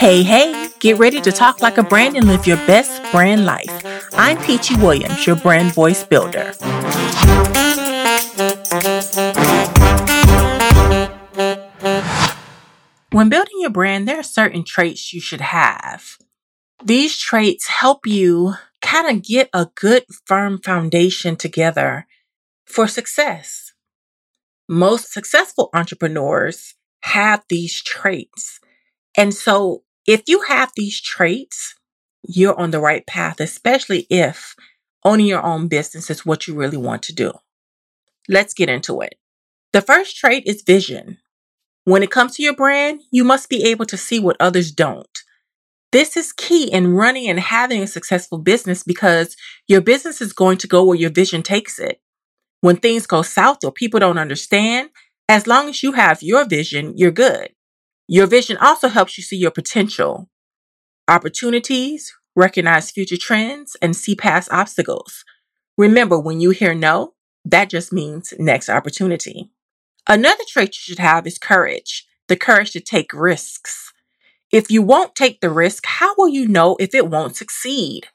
Hey, hey, get ready to talk like a brand and live your best brand life. I'm Peachy Williams, your brand voice builder. When building your brand, there are certain traits you should have. These traits help you kind of get a good, firm foundation together for success. Most successful entrepreneurs have these traits. And so if you have these traits, you're on the right path, especially if owning your own business is what you really want to do. Let's get into it. The first trait is vision. When it comes to your brand, you must be able to see what others don't. This is key in running and having a successful business because your business is going to go where your vision takes it. When things go south or people don't understand, as long as you have your vision, you're good. Your vision also helps you see your potential, opportunities, recognize future trends, and see past obstacles. Remember, when you hear no, that just means next opportunity. Another trait you should have is courage, the courage to take risks. If you won't take the risk, how will you know if it won't succeed?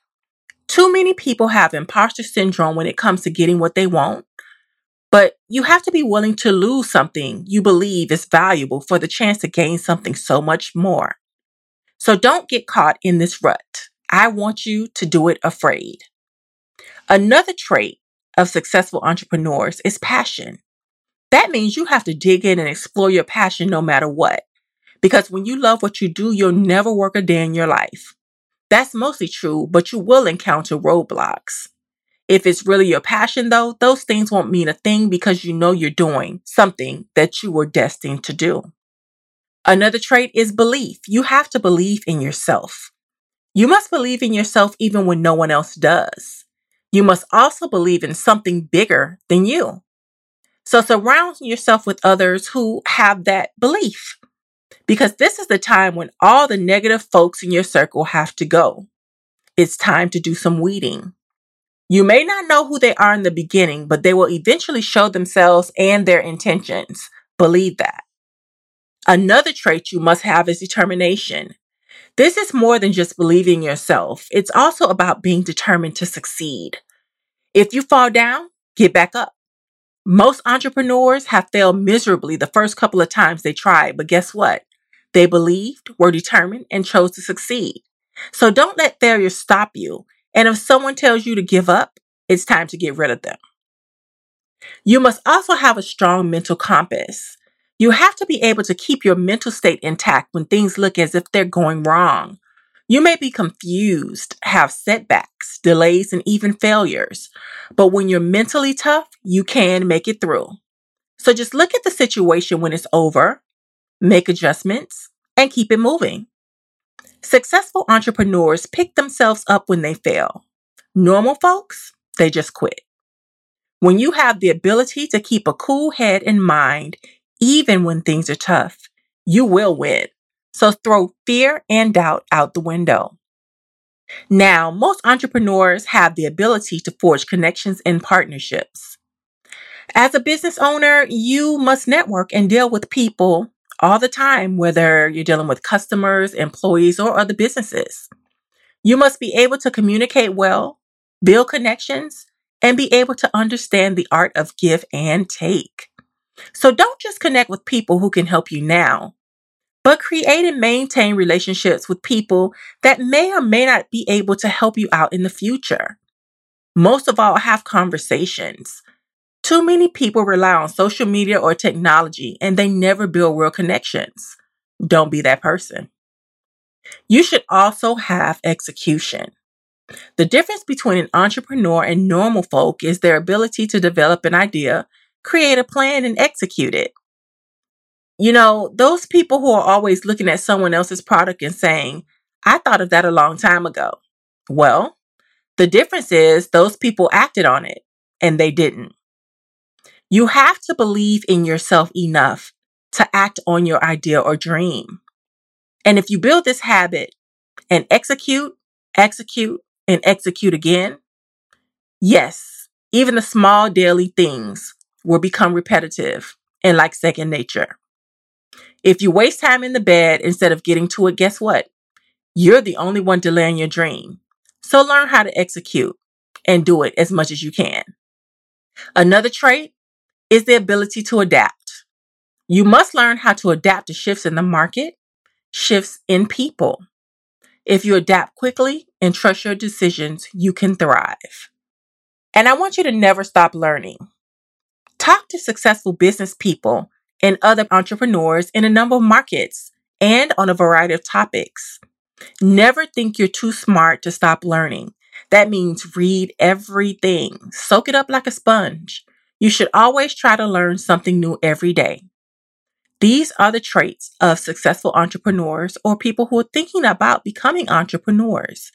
Too many people have imposter syndrome when it comes to getting what they want. But you have to be willing to lose something you believe is valuable for the chance to gain something so much more. So don't get caught in this rut. I want you to do it afraid. Another trait of successful entrepreneurs is passion. That means you have to dig in and explore your passion no matter what. Because when you love what you do, you'll never work a day in your life. That's mostly true, but you will encounter roadblocks. If it's really your passion, though, those things won't mean a thing because you know you're doing something that you were destined to do. Another trait is belief. You have to believe in yourself. You must believe in yourself even when no one else does. You must also believe in something bigger than you. So surround yourself with others who have that belief because this is the time when all the negative folks in your circle have to go. It's time to do some weeding. You may not know who they are in the beginning, but they will eventually show themselves and their intentions. Believe that. Another trait you must have is determination. This is more than just believing yourself. It's also about being determined to succeed. If you fall down, get back up. Most entrepreneurs have failed miserably the first couple of times they tried, but guess what? They believed, were determined, and chose to succeed. So don't let failure stop you. And if someone tells you to give up, it's time to get rid of them. You must also have a strong mental compass. You have to be able to keep your mental state intact when things look as if they're going wrong. You may be confused, have setbacks, delays, and even failures. But when you're mentally tough, you can make it through. So just look at the situation when it's over, make adjustments, and keep it moving. Successful entrepreneurs pick themselves up when they fail. Normal folks, they just quit. When you have the ability to keep a cool head and mind, even when things are tough, you will win. So throw fear and doubt out the window. Now, most entrepreneurs have the ability to forge connections and partnerships. As a business owner, you must network and deal with people all the time, whether you're dealing with customers, employees, or other businesses. You must be able to communicate well, build connections, and be able to understand the art of give and take. So don't just connect with people who can help you now, but create and maintain relationships with people that may or may not be able to help you out in the future. Most of all, have conversations. Too many people rely on social media or technology and they never build real connections. Don't be that person. You should also have execution. The difference between an entrepreneur and normal folk is their ability to develop an idea, create a plan, and execute it. You know, those people who are always looking at someone else's product and saying, I thought of that a long time ago. Well, the difference is those people acted on it and they didn't. You have to believe in yourself enough to act on your idea or dream. And if you build this habit and execute, execute, and execute again, yes, even the small daily things will become repetitive and like second nature. If you waste time in the bed instead of getting to it, guess what? You're the only one delaying your dream. So learn how to execute and do it as much as you can. Another trait is the ability to adapt. You must learn how to adapt to shifts in the market, shifts in people. If you adapt quickly and trust your decisions, you can thrive. And I want you to never stop learning. Talk to successful business people and other entrepreneurs in a number of markets and on a variety of topics. Never think you're too smart to stop learning. That means read everything, soak it up like a sponge. You should always try to learn something new every day. These are the traits of successful entrepreneurs or people who are thinking about becoming entrepreneurs.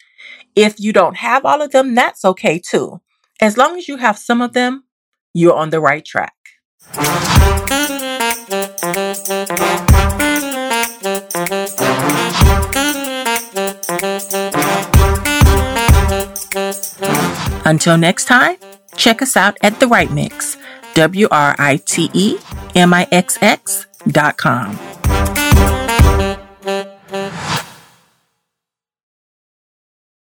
If you don't have all of them, that's okay too. As long as you have some of them, you're on the right track. Until next time, check us out at The Write Mixx, W R I T E M I X X dot com.